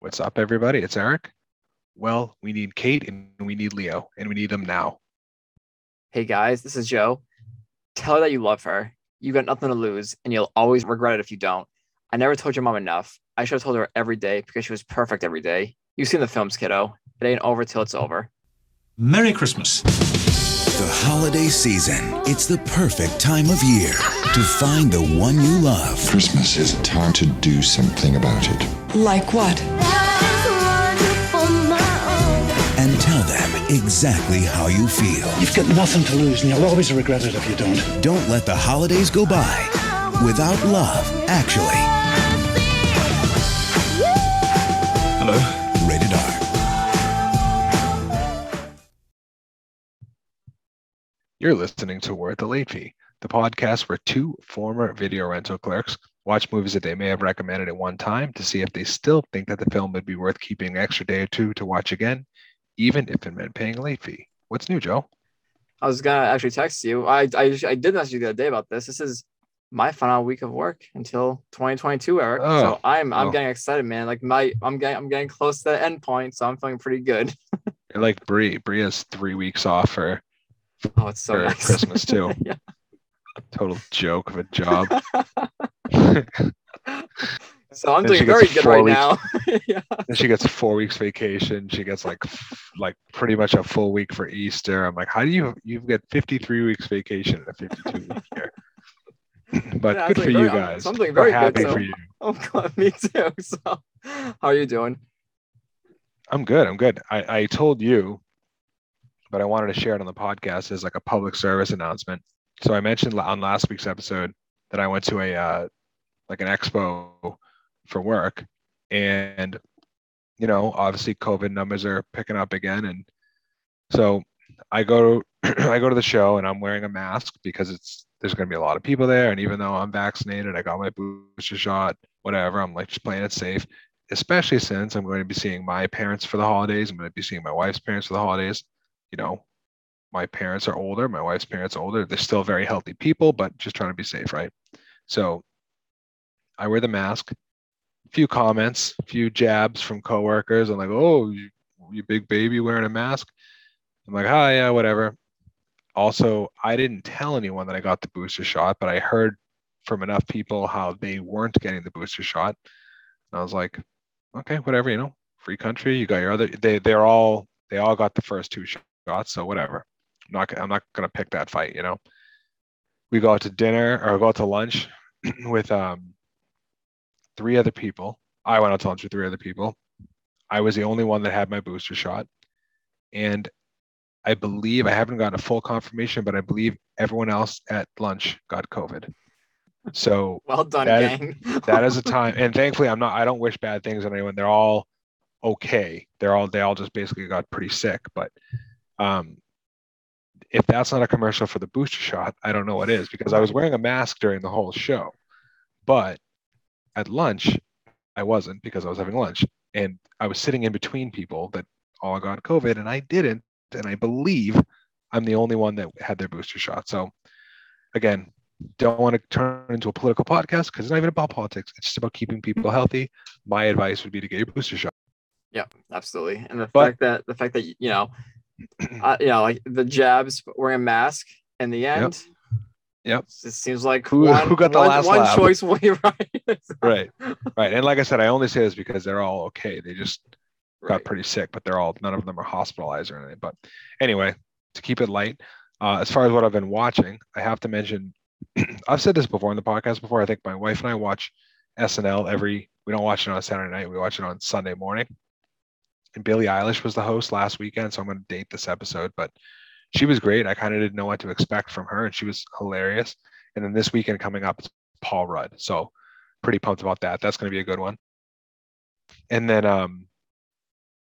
What's up, everybody? It's Eric. Well, we need Kate and we need Leo, and we need them now. Hey guys, this is Joe. Tell her that you love her. You got nothing to lose, and you'll always regret it if you don't. I never told your mom enough. I should have told her every day because she was perfect every day. You've seen the films, kiddo. It ain't over till it's over. Merry Christmas. The holiday season. It's the perfect time of year to find the one you love. Christmas is a time to do something about it. Like what? And tell them exactly how you feel. You've got nothing to lose, and you'll always regret it if you don't. Don't let the holidays go by without love, actually. Hello? You're listening to Worth the Late Fee, the podcast where two former video rental clerks watch movies that they may have recommended at one time to see if they still think that the film would be worth keeping an extra day or two to watch again, even if it meant paying a late fee. What's new, Joe? I was gonna actually text you. I I, I did message you the other day about this. This is my final week of work until 2022, Eric. Oh, so I'm I'm oh. getting excited, man. Like my I'm getting I'm getting close to the end point, so I'm feeling pretty good. You're like Brie. Brie has three weeks off for Oh, it's so nice. Christmas, too. yeah. total joke of a job. So I'm doing very good right weeks. now. yeah. then she gets four weeks vacation. She gets like f- like pretty much a full week for Easter. I'm like, how do you you get 53 weeks vacation in a 52 week year? but Yeah, good for very- you I'm- guys. I'm doing We're very good, happy so- for you. Oh god, me too. So how are you doing? I'm good. I'm good. I, I told you, but I wanted to share it on the podcast as like a public service announcement. So I mentioned on last week's episode that I went to a uh, like an expo for work, and you know, obviously COVID numbers are picking up again, and so I go to I go to the show and I'm wearing a mask because it's there's going to be a lot of people there, and even though I'm vaccinated, I got my booster shot, whatever. I'm like just playing it safe especially since I'm going to be seeing my parents for the holidays. I'm going to be seeing my wife's parents for the holidays. You know, my parents are older, my wife's parents are older. They're still very healthy people, but just trying to be safe, right? So I wear the mask. A few comments, a few jabs from coworkers. I'm like, oh, you, you big baby wearing a mask. I'm like, hi, yeah, whatever. Also, I didn't tell anyone that I got the booster shot, but I heard from enough people how they weren't getting the booster shot. And I was like, okay, whatever, you know, free country. You got your other. They they're all they all got the first two shots, so whatever. I'm not I'm not gonna pick that fight, you know. We go out to dinner or go out to lunch with um three other people. I went out to lunch with three other people. I was the only one that had my booster shot, and I believe I haven't gotten a full confirmation, but I believe everyone else at lunch got COVID. So Well done, That gang. that is a time and thankfully i'm not i don't wish bad things on anyone they're all okay they're all they all just basically got pretty sick but um if that's not a commercial for the booster shot i don't know what is because i was wearing a mask during the whole show but at lunch i wasn't because i was having lunch and i was sitting in between people that all got covid and i didn't and i believe i'm the only one that had their booster shot so again don't want to turn into a political podcast because it's not even about politics. It's just about keeping people healthy. My advice would be to get your booster shot. Yeah, absolutely. And the But- fact that the fact that you know, uh, you know, like the jabs wearing a mask in the end. Yep. It seems like Who- one, who got the one- last one laugh? choice way right. Right. Right. And like I said, I only say this because they're all okay. They just got pretty sick, but they're all none of them are hospitalized or anything. But anyway, to keep it light, uh, as far as what I've been watching, I have to mention I've said this before in the podcast before. I think my wife and I watch SNL every we don't watch it on a Saturday night, we watch it on Sunday morning. And Billie Eilish was the host last weekend, so I'm gonna date this episode, but she was great. I kind of didn't know what to expect from her, and she was hilarious. And then this weekend coming up, it's Paul Rudd. So pretty pumped about that. That's gonna be a good one. And then um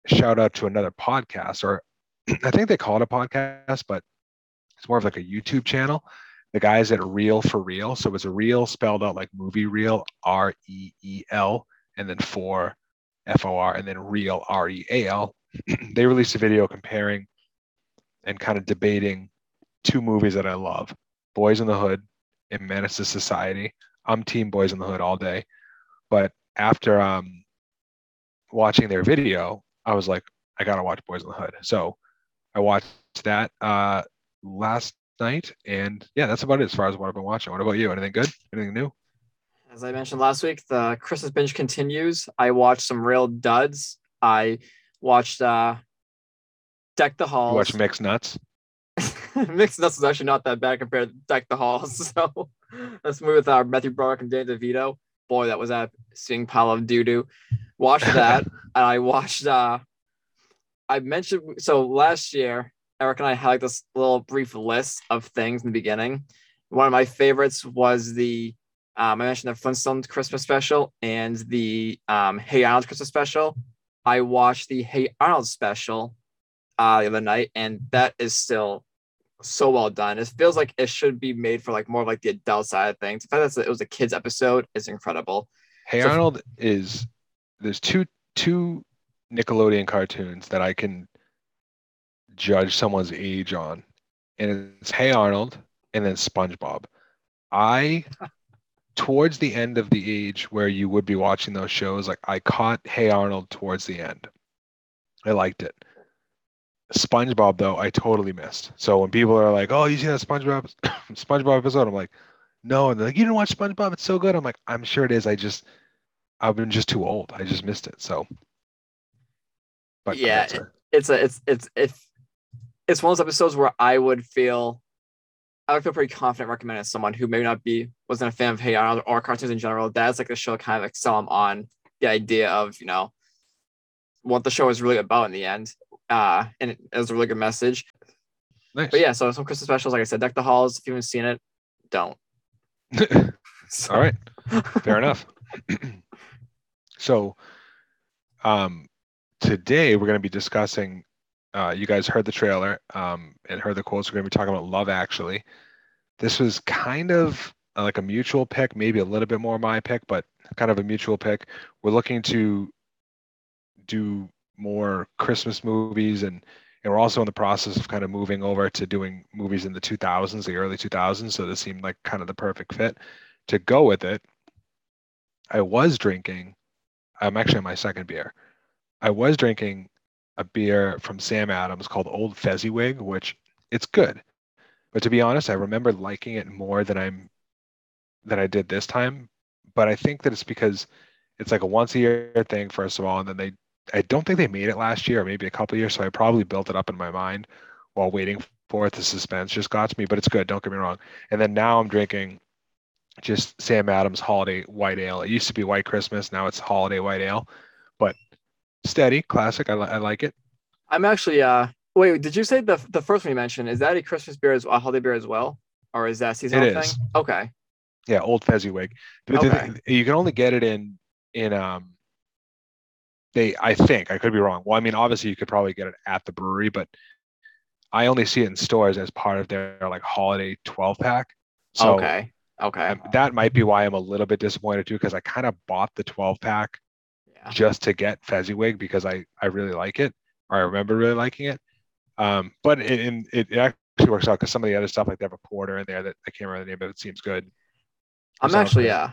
shout out to another podcast, or I think they call it a podcast, but it's more of like a YouTube channel. The guys at Reel for Real. So it's a reel spelled out like movie reel, R E E L, and then for F O R, and then real, R E A L. they released a video comparing and kind of debating two movies that I love Boys in the Hood and Menace to Society. I'm Team Boys in the Hood all day. But after um, watching their video, I was like, I gotta watch Boys in the Hood. So I watched that uh, last night, and yeah, that's about it as far as what I've been watching. What about you? Anything good? Anything new? As I mentioned last week, the Christmas binge continues. I watched some real duds. I watched uh, Deck the You Halls. watch Mixed Nuts? Mixed Nuts is actually not that bad compared to Deck the Halls. So let's move with our Matthew Broderick and Dan DeVito. Boy, that was a seeing pile of doo doo. Watched that. and I watched. uh I mentioned so last year, Eric and I had like this little brief list of things in the beginning. One of my favorites was the um, I mentioned the Flintstones Christmas special and the um, Hey Arnold Christmas special. I watched the Hey Arnold special uh, the other night, and that is still so well done. It feels like it should be made for like more of like the adult side of things. The fact that it was a kids episode is incredible. Hey So- Arnold is there's two two Nickelodeon cartoons that I can judge someone's age on, and it's Hey Arnold and then SpongeBob. I towards the end of the age where you would be watching those shows, like I caught Hey Arnold towards the end. I liked it. SpongeBob though, I totally missed. So when people are like, "Oh, you see that SpongeBob SpongeBob episode?" I'm like, "No," and they're like, "You didn't watch SpongeBob? It's so good." I'm like, "I'm sure it is. I just, I've been just too old. I just missed it." So, but Yeah, a- It's a it's it's if it's one of those episodes where I would feel I would feel pretty confident recommending someone who maybe not be wasn't a fan of Hey Arnold or cartoons in general. That's like the show kind of excel them on the idea of you know what the show is really about in the end. Uh, and it was a really good message. nice. But yeah, so some Christmas specials, like I said, Deck the Halls. If you haven't seen it, don't. All right. Fair enough. so, um, today we're going to be discussing. Uh, you guys heard the trailer um, and heard the quotes. We're going to be talking about Love Actually. This was kind of uh, like a mutual pick, maybe a little bit more my pick, but kind of a mutual pick. We're looking to do more Christmas movies, and and we're also in the process of kind of moving over to doing movies in the 2000s, the early 2000s. So this seemed like kind of the perfect fit to go with it. I was drinking. I'm actually on my second beer. I was drinking a beer from Sam Adams called Old Fezziwig, which it's good. But to be honest, I remember liking it more than I'm than I did this time. But I think that it's because it's like a once a year thing, first of all, and then they I don't think they made it last year or maybe a couple years, so I probably built it up in my mind while waiting for it. The suspense just got to me, but it's good, don't get me wrong. And then now I'm drinking just Sam Adams Holiday White Ale. It used to be White Christmas, now it's Holiday White Ale, steady, classic. I, li- I like it. I'm actually uh wait, did you say the the first one you mentioned is that a Christmas beer as a holiday beer as well? Or is that a seasonal thing? is. Okay. Yeah, Old Fezziwig. Okay. you can only get it in in um. They, I think, I could be wrong. Well, I mean, obviously, you could probably get it at the brewery, but I only see it in stores as part of their like holiday 12 pack. So okay. Okay. that might be why I'm a little bit disappointed too, because I kind of bought the 12 pack. Just to get Fezziwig because I I really like it or I remember really liking it. Um, but it it, it actually works out because some of the other stuff like they have a porter in there that I can't remember the name, but it seems good. I'm sounds actually yeah.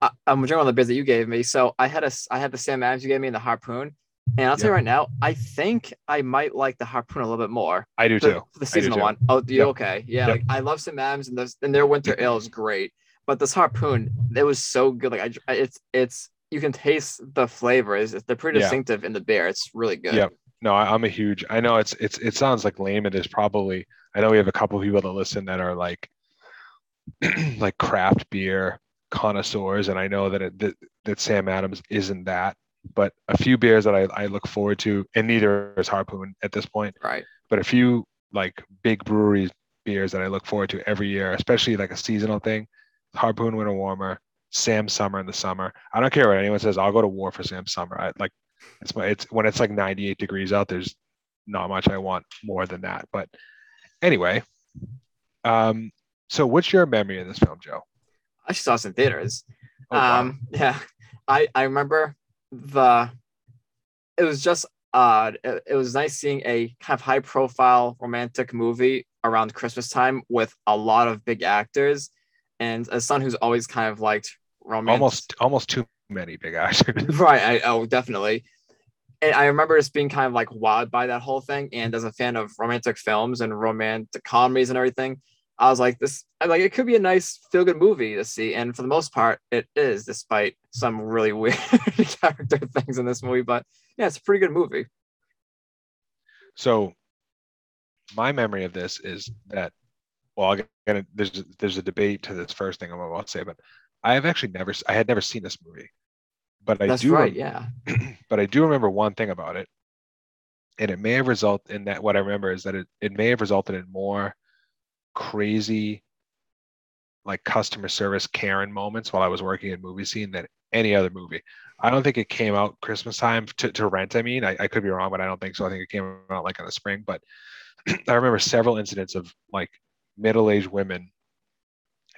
I, I'm drinking on the beers that you gave me. So I had a I had the Sam Adams you gave me in the harpoon. And I'll tell you right now, I think I might like the harpoon a little bit more. I do The, too. the seasonal one. Oh, do you Yep. okay? Yeah, Yep. like I love Sam Adams and those and their winter ale is great. But this harpoon, it was so good. Like I, it's it's you can taste the flavors. They're pretty Yeah. distinctive in the beer. It's really good. Yep. No, I, I'm a huge. I know it's it's it sounds like lame. It is probably. I know we have a couple of people that listen that are like like craft beer connoisseurs, and I know that it, that that Sam Adams isn't that. But a few beers that I, I look forward to, and neither is Harpoon at this point. Right. But a few like big brewery beers that I look forward to every year, especially like a seasonal thing. Harpoon Winter Warmer, Sam Summer in the summer. I don't care what anyone says. I'll go to war for Sam Summer. I like it's my it's when it's like 98 degrees out. There's not much I want more than that. But anyway, um, so what's your memory of this film, Joe? I saw this in theaters. Oh, wow. um yeah i i remember the it was just uh it, it was nice seeing a kind of high profile romantic movie around christmas time with a lot of big actors and a son who's always kind of liked romance almost almost too many big actors. right I, oh definitely and I remember just being kind of like wowed by that whole thing. And as a fan of romantic films and romantic comedies and everything, I was like, this, I'm like, it could be a nice feel good movie to see. And for the most part, it is, despite some really weird character things in this movie. But yeah, it's a pretty good movie. So, my memory of this is that, well, again, there's there's a debate to this first thing I'm about to say, but I have actually never, I had never seen this movie, but I That's do, right. Yeah. but I do remember one thing about it, and it may have resulted in that. What I remember is that it, it may have resulted in more crazy, like customer service Karen moments while I was working in movie scene than any other movie. I don't think it came out Christmas time to, to rent. I mean, I, I could be wrong, but I don't think so. I think it came out like in the spring. But I remember several incidents of like middle-aged women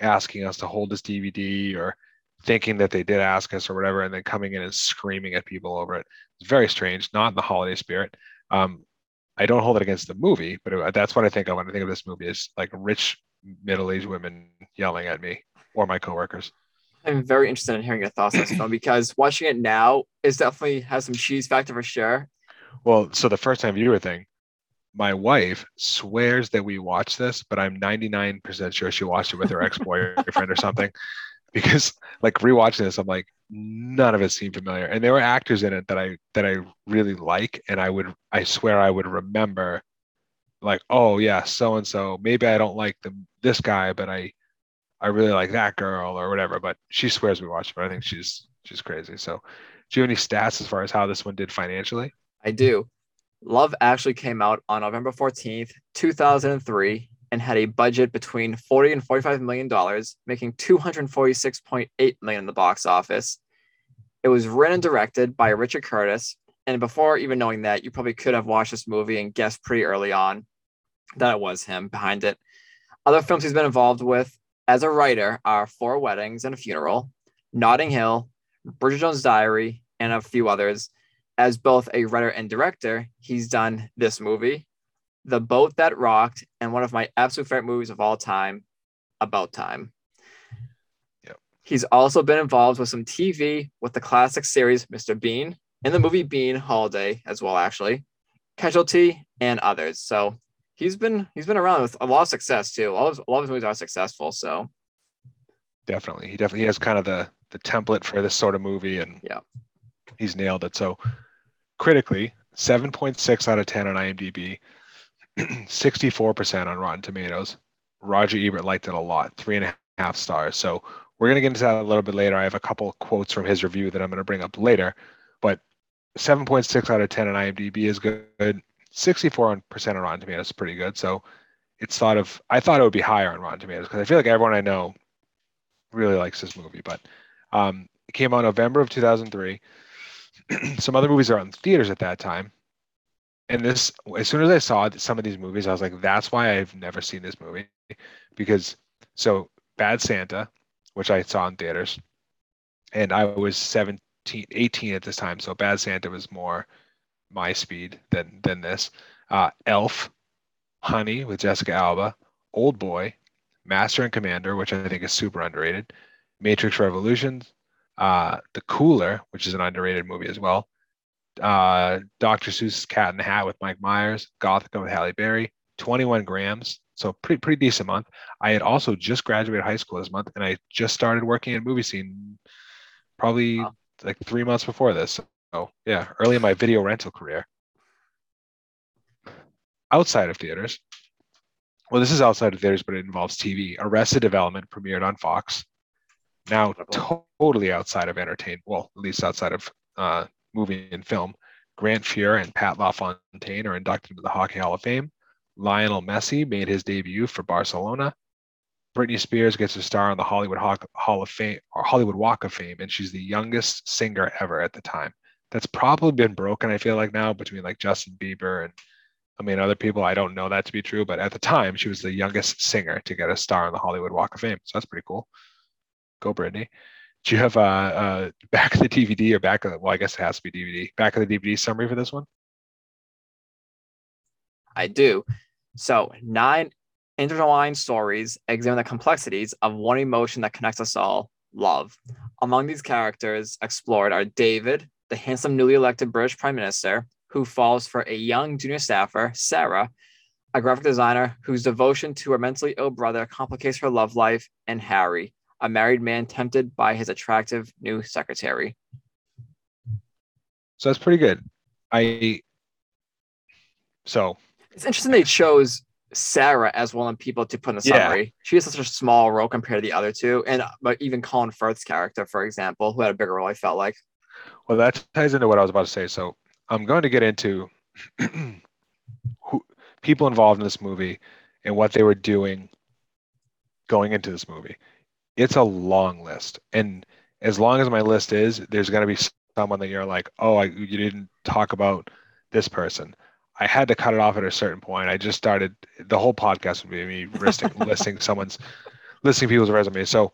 asking us to hold this DVD or thinking that they did ask us or whatever, and then coming in and screaming at people over it. It's very strange, not in the holiday spirit. Um, I don't hold it against the movie, but it, that's what I think of when I think of this movie is like rich middle-aged women yelling at me or my coworkers. I'm very interested in hearing your thoughts on this film because watching it now is definitely has some cheese factor for sure. Well, so the first time viewer thing, my wife swears that we watched this, but I'm 99% sure she watched it with her ex-boyfriend or something. Because like rewatching this, I'm like, none of it seemed familiar. And there were actors in it that I that I really like, and I would I swear I would remember like, oh yeah, so and so. Maybe I don't like the this guy, but I I really like that girl or whatever. But she swears we watched it, but I think she's she's crazy. So do you have any stats as far as how this one did financially? I do. Love actually came out on November 14th, 2003, and had a budget between 40 and 45 million dollars, making 246.8 million in the box office. It was written and directed by Richard Curtis. And before even knowing that, you probably could have watched this movie and guessed pretty early on that it was him behind it. Other films he's been involved with as a writer are Four Weddings and a Funeral, Notting Hill, Bridget Jones' Diary, and a few others. As both a writer and director, he's done this movie, The Boat That Rocked, and one of my absolute favorite movies of all time, About Time. Yep. He's also been involved with some TV with the classic series Mr. Bean and the movie Bean Holiday as well, actually, Casualty, and others. So he's been he's been around with a lot of success too. All of, a lot of his movies are successful. So Definitely. He definitely has kind of the the template for this sort of movie and Yeah. he's nailed it. So critically, 7.6 out of 10 on IMDb, 64% on Rotten Tomatoes. Roger Ebert liked it a lot, three and a half stars. So we're going to get into that a little bit later. I have a couple quotes from his review that I'm going to bring up later, but 7.6 out of 10 on IMDb is good. 64% on Rotten Tomatoes is pretty good. So it's thought of, I thought it would be higher on Rotten Tomatoes because I feel like everyone I know really likes this movie, but um, it came out November of 2003. some other movies are on theaters at that time. And this, as soon as I saw some of these movies, I was like, that's why I've never seen this movie. Because, so Bad Santa, which I saw in theaters, and I was 17, 18 at this time. So Bad Santa was more my speed than, than this. Uh, Elf, Honey with Jessica Alba, Old Boy, Master and Commander, which I think is super underrated, Matrix Revolutions, uh, The Cooler, which is an underrated movie as well, uh, Dr. Seuss's Cat in the Hat with Mike Myers, Gothika with Halle Berry, 21 Grams, so pretty pretty decent month. I had also just graduated high school this month, and I just started working in movie scene, probably Wow. like three months before this. So yeah, early in my video rental career. Outside of theaters, well, this is outside of theaters, but it involves TV. Arrested Development premiered on Fox. Now totally outside of entertainment, well, at least outside of uh, movie and film. Grant Fuhr and Pat LaFontaine are inducted into the Hockey Hall of Fame. Lionel Messi made his debut for Barcelona. Britney Spears gets a star on the Hollywood Hawk- Hall of Fame or Hollywood Walk of Fame, and she's the youngest singer ever at the time. That's probably been broken, I feel like now, between like Justin Bieber and I mean other people. I don't know that to be true, but at the time she was the youngest singer to get a star on the Hollywood Walk of Fame. So that's pretty cool. Go Britney. Do you have a, uh back of the DVD or back of the, well, I guess it has to be DVD. Back of the DVD summary for this one? I do. So nine intertwined stories examine the complexities of one emotion that connects us all, love. Among these characters explored are David, the handsome newly elected British Prime Minister who falls for a young junior staffer, Sarah, a graphic designer whose devotion to her mentally ill brother complicates her love life, and Harry, a married man tempted by his attractive new secretary. So that's pretty good. I so It's interesting they chose Sarah as one of the people to put in the Yeah. summary. She has such a small role compared to the other two, and but even Colin Firth's character, for example, who had a bigger role, I felt like. well that ties into what I was about to say. So I'm going to get into who people involved in this movie and what they were doing going into this movie. It's a long list, and as long as my list is, there's going to be someone that you're like, oh, I, you didn't talk about this person. I had to cut it off at a certain point. I just started the whole podcast would be me listing listing someone's listing people's resumes. So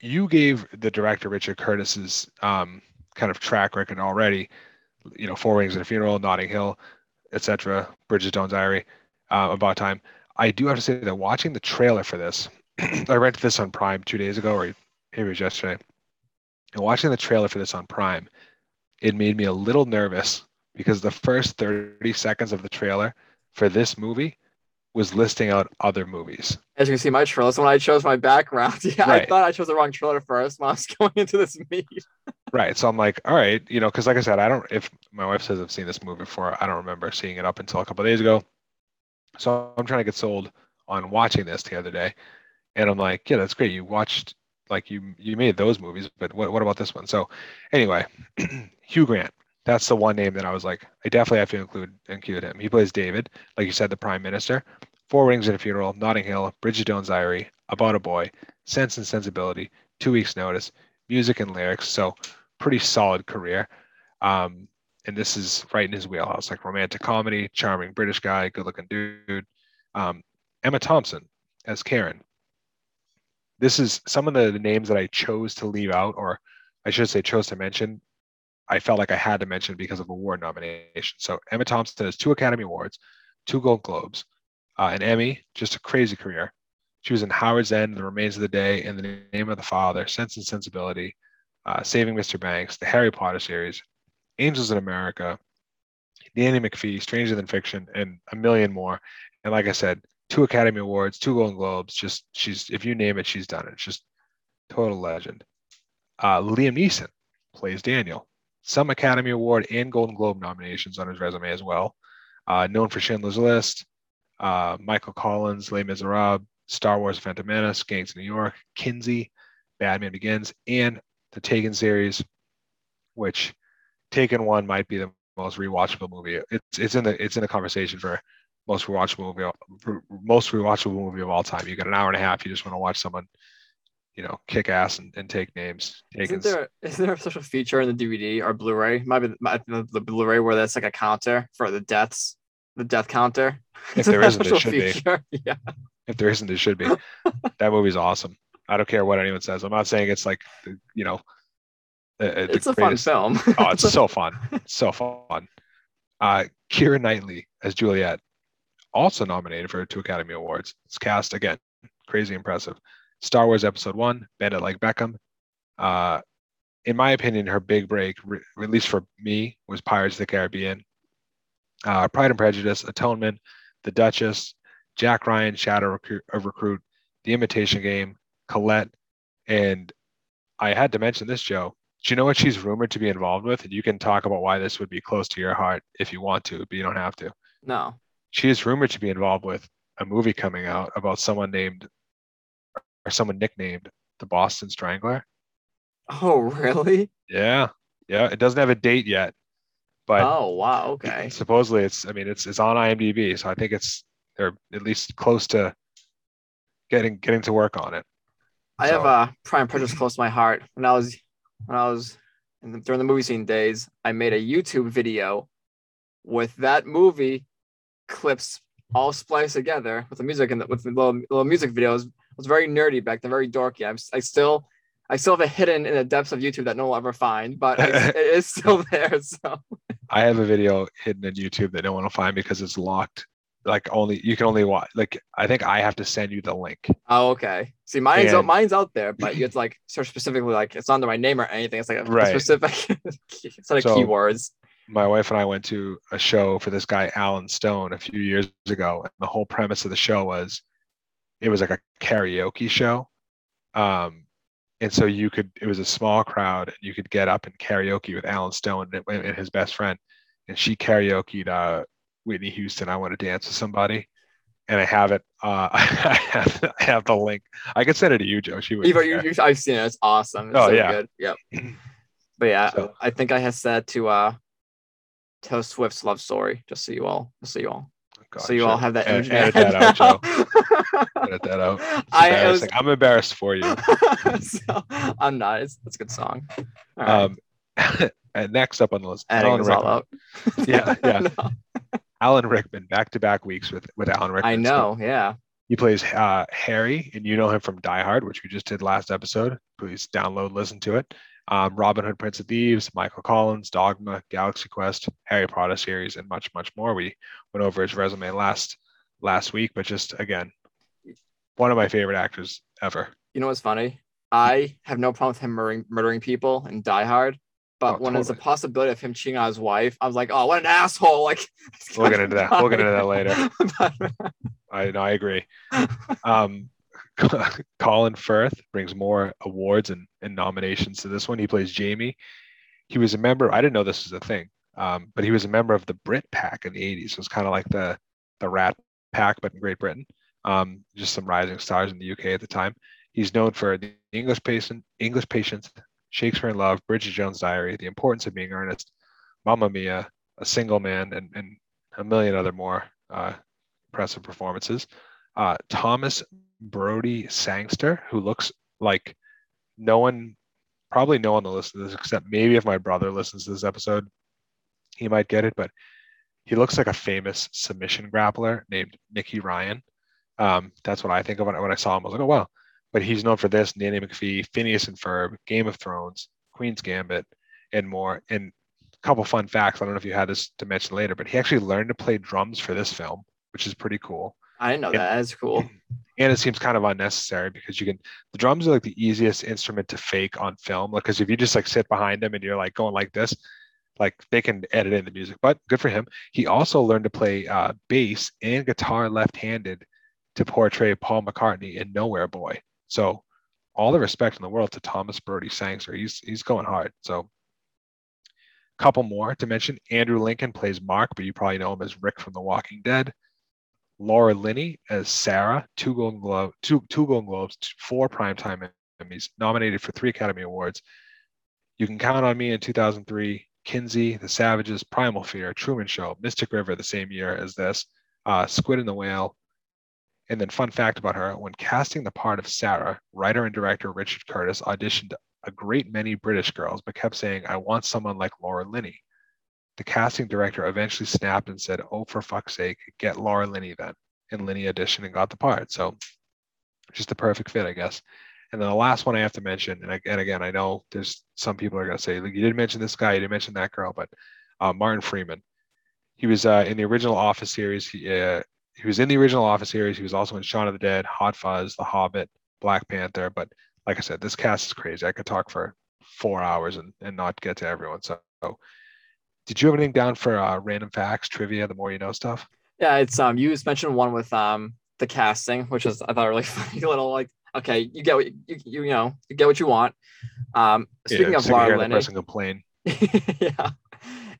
you gave the director Richard Curtis's um, kind of track record already. You know, Four Weddings and a Funeral, Notting Hill, etc. Bridget Jones' Diary, uh, About Time. I do have to say that watching the trailer for this, I rented this on Prime two days ago, or maybe it was yesterday. And watching the trailer for this on Prime, it made me a little nervous because the first 30 seconds of the trailer for this movie was listing out other movies. As you can see, my trailer. So when I chose my background, yeah, I thought I chose the wrong trailer first when I was going into this meet. Right. So I'm like, all right, you know, because like I said, I don't. If my wife says I've seen this movie before, I don't remember seeing it up until a couple of days ago. So I'm trying to get sold on watching this the other day, and I'm like, yeah, that's great. You watched like you you made those movies, but what what about this one? So anyway, Hugh Grant. That's the one name that I was like, I definitely have to include include him. He plays David, like you said, the Prime Minister. Four Weddings and a Funeral, Notting Hill, Bridget Jones' Diary, About a Boy, Sense and Sensibility, Two Weeks Notice, music and lyrics. So pretty solid career. Um, and this is right in his wheelhouse, like romantic comedy, charming British guy, good looking dude. Um, Emma Thompson as Karen. This is some of the names that I chose to leave out, or I should say chose to mention. I felt like I had to mention because of award nomination. So Emma Thompson has two Academy Awards, two Gold Globes, uh, an Emmy, just a crazy career. She was in Howard's End, The Remains of the Day, In the Name of the Father, Sense and Sensibility, uh, Saving Mr. Banks, the Harry Potter series, Angels in America, Nanny McPhee, Stranger Than Fiction, and a million more. And like I said, two Academy Awards, two Golden Globes. Just she's if you name it, she's done it. Just total legend. Uh, Liam Neeson plays Daniel. Some Academy Award and Golden Globe nominations on his resume as well. Uh, known for Schindler's List, uh, Michael Collins, Les Miserables, Star Wars: Phantom Menace, Gangs of New York, Kinsey, Batman Begins, and the Taken series, which Taken One might be the most rewatchable movie. It's it's in the it's in the conversation for most rewatchable movie most rewatchable movie of all time. You got an hour and a half. You just want to watch someone, you know, kick ass and, and take names. Isn't there is there a special feature in the DVD or Blu-ray? Might be might be the, the Blu-ray where there's like a counter for the deaths, the death counter. If there isn't, it special should be. Yeah. if there isn't, it should be. that movie's awesome. I don't care what anyone says. I'm not saying it's like the- you know. the- the It's a fun film. Oh, it's so fun. So fun. Uh, Keira Knightley as Juliet, also nominated for two Academy Awards. It's cast again, crazy impressive. Star Wars Episode One, Bend It Like Beckham. Uh, in my opinion, her big break, re- at least for me, was Pirates of the Caribbean. Uh, Pride and Prejudice, Atonement, The Duchess, Jack Ryan, Shadow of Recruit, The Imitation Game, Colette, and I had to mention this, Joe. Do you know what she's rumored to be involved with? And you can talk about why this would be close to your heart if you want to, but you don't have to. no. She is rumored to be involved with a movie coming out about someone named or someone nicknamed the Boston Strangler. Oh really? Yeah. Yeah. It doesn't have a date yet, but oh wow. Okay. supposedly it's I mean it's it's on IMDb, so I think it's they're at least close to getting getting to work on it. I have So- uh, Prime Prejudice close to my heart. When I was when I was in the, during the movie scene days, I made a YouTube video with that movie clips all spliced together with the music and the, with the little, little music videos. It was very nerdy back then, very dorky. I'm, I still I still have it hidden in the depths of YouTube that no one will ever find, but it's, it is still there. So I have a video hidden in YouTube that no one will find because it's locked like only you can only watch. Like I think I have to send you the link. Oh, okay. See, mine's out, And- mine's out there, but you have to like search specifically. Like it's not under my name or anything. It's like a Right. specific set of So- keywords. My wife and I went to a show for this guy Alan Stone a few years ago, and the whole premise of the show was it was like a karaoke show. Um, and so you could it was a small crowd and you could get up and karaoke with Alan Stone and, and his best friend, and she karaokeed uh, Whitney Houston. I want to dance with somebody, and I have it. Uh, I have I have the link. I could send it to you, Joe. She would. Eva, you, you, I've seen it. It's awesome. It's Oh, so yeah. good. Yep. But yeah, So- I think I had said to uh Taylor Swift's love story, just so you all, just so you all, so you all have that image. Edit, edit that out, Joe. Edit that out. It's I, was... I'm embarrassed for you. so, I'm not. It's, it's a good song. All right. Um, and next up on the list, Editing Alan all Rickman. out. Yeah, yeah. No, Alan Rickman, back-to-back weeks with with Alan Rickman. I So know. Yeah. he plays uh, Harry, and you know him from Die Hard, which we just did last episode. Please download, listen to it. Um, Robin Hood, Prince of Thieves, Michael Collins, Dogma, Galaxy Quest, Harry Potter series, and much, much more. We went over his resume last last week, but just again, one of my favorite actors ever. You know what's funny? I have no problem with him murdering, murdering people in Die Hard, but Oh, when there's a possibility of him cheating on his wife, I was like, oh, what an asshole! Like, We'll get into that. We'll get into that later. later. I no, I agree. Um, Colin Firth brings more awards and, and nominations to this one. He plays Jamie. He was a member. I didn't know this was a thing, um, but he was a member of the Brit Pack in the '80s. So it's kind of like the the Rat Pack, but in Great Britain. Um, just some rising stars in the UK at the time. He's known for the English Patient, English Patients, Shakespeare in Love, Bridget Jones' Diary, The Importance of Being Earnest, Mamma Mia, A Single Man, and, and a million other more uh, impressive performances. Uh, Thomas Brodie-Sangster, who looks like no one, probably no one will listen to this except maybe if my brother listens to this episode, he might get it. But he looks like a famous submission grappler named Nicky Ryan. Um, that's what I think of when, I- when I saw him. I was like, oh wow. But he's known for this: Nanny McPhee, Phineas and Ferb, Game of Thrones, Queen's Gambit, and more. And a couple fun facts. I don't know if you had this to mention later, but he actually learned to play drums for this film, which is pretty cool I didn't know Yeah. that. That's cool. and it seems kind of unnecessary because you can the drums are like the easiest instrument to fake on film like because if you just like sit behind them and you're like going like this like they can edit in the music but good for him he also learned to play uh, bass and guitar left-handed to portray paul mccartney in nowhere boy so all the respect in the world to thomas brodie-sangster he's he's going hard so couple more to mention andrew lincoln plays mark but you probably know him as rick from the walking dead Laura Linney as Sarah, two Golden Globe, two two Golden Globes, four Primetime Emmys, nominated for three Academy Awards. You can count on me in 2003. Kinsey, The Savages, Primal Fear, Truman Show, Mystic River, the same year as this, uh, Squid and the Whale. And then, fun fact about her: when casting the part of Sarah, writer and director Richard Curtis auditioned a great many British girls, but kept saying, "I want someone like Laura Linney." The casting director eventually snapped and said, "Oh, for fuck's sake, get Laura Linney then." And Linney auditioned and got the part. So, just a perfect fit, I guess. And then the last one I have to mention, and again, again, I know there's some people are going to say, you didn't mention this guy, you didn't mention that girl, but uh, Martin Freeman. He was uh, in the original Office series. He, uh, he was in the original Office series. He was also in Shaun of the Dead, Hot Fuzz, The Hobbit, Black Panther. But like I said, this cast is crazy. I could talk for four hours and, and not get to everyone. So, did you have anything down for uh, random facts, trivia, the more you know stuff? Yeah, it's um. You just mentioned one with um the casting, which is I thought a really funny little like. Okay, you get what you, you you know you get what you want. Um, speaking Yeah, of Laura Linney, person complain. yeah.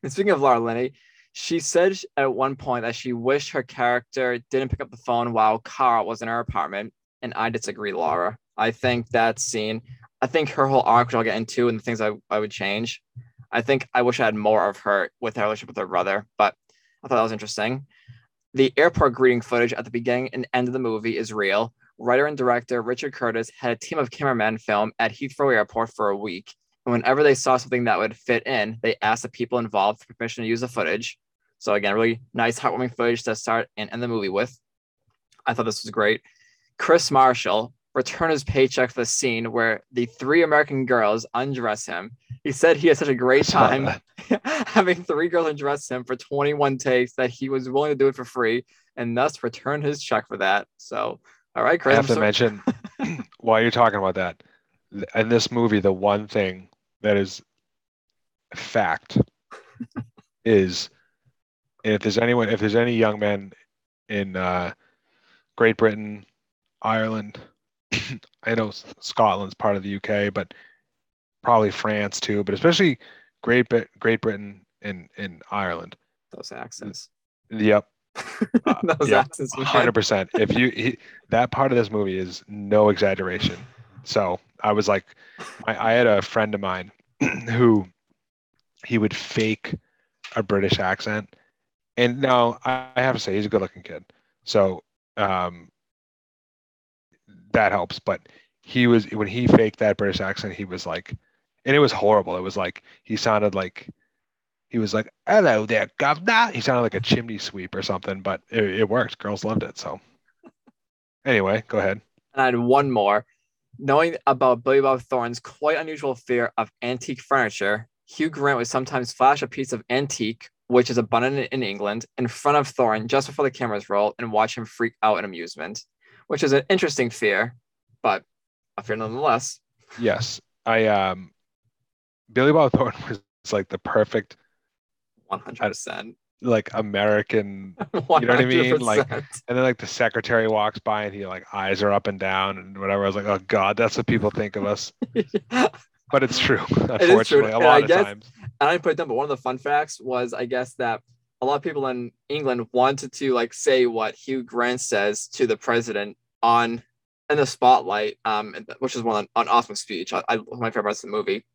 And speaking of Laura Linney, she said at one point that she wished her character didn't pick up the phone while Carl was in her apartment. And I disagree, Laura. I think that scene, I think her whole arc, which I'll get into, and the things I, I would change. I think I wish I had more of her with her relationship with her brother, but I thought that was interesting. The airport greeting footage at the beginning and end of the movie is real. Writer and director Richard Curtis had a team of cameramen film at Heathrow Airport for a week. And whenever they saw something that would fit in, they asked the people involved for permission to use the footage. So again, really nice, heartwarming footage to start and end the movie with. I thought this was great. Kris Marshall returned his paycheck for the scene where the three American girls undress him. He said he had such a great time having three girls undress him for 21 takes that he was willing to do it for free. and thus returned his check for that. So, all right, I Kris. have I'm to so- mention while you're talking about that, in this movie, the one thing that is fact is, if there's anyone, if there's any young men in uh, Great Britain, Ireland, I know Scotland's part of the UK, but probably France too, but especially Great Brit- Great Britain and and Ireland. those accents. Yep, Uh, those accents. hundred percent. If you he, that part of this movie is no exaggeration. So I was like, I, I had a friend of mine who he would fake a British accent, and now I I have to say he's a good-looking kid. So um, that helps. But he was when he faked that British accent, he was like, and it was horrible. It was like he sounded like he was like, "Hello there, governor." He sounded like a chimney sweep or something, but it, it worked. Girls loved it. So anyway, go ahead. And I had one more. Knowing about Billy Bob Thornton's quite unusual fear of antique furniture, Hugh Grant would sometimes flash a piece of antique, which is abundant in England, in front of Thornton just before the cameras roll and watch him freak out in amusement, which is an interesting fear, but a fear nonetheless. Yes, I um, Billy Bob Thornton was like the perfect 100%. like American, you know what I mean? Like- and then like the secretary walks by and he like eyes are up and down and whatever. I was like, oh god, that's what people think of us. But it's true, unfortunately, a lot of guess- times. and I didn't put it down, but one of the fun facts was I guess that a lot of people in England wanted to like say what Hugh Grant says to the president on in the spotlight, um, which is one on awesome speech. I, I my favorite parts of the movie.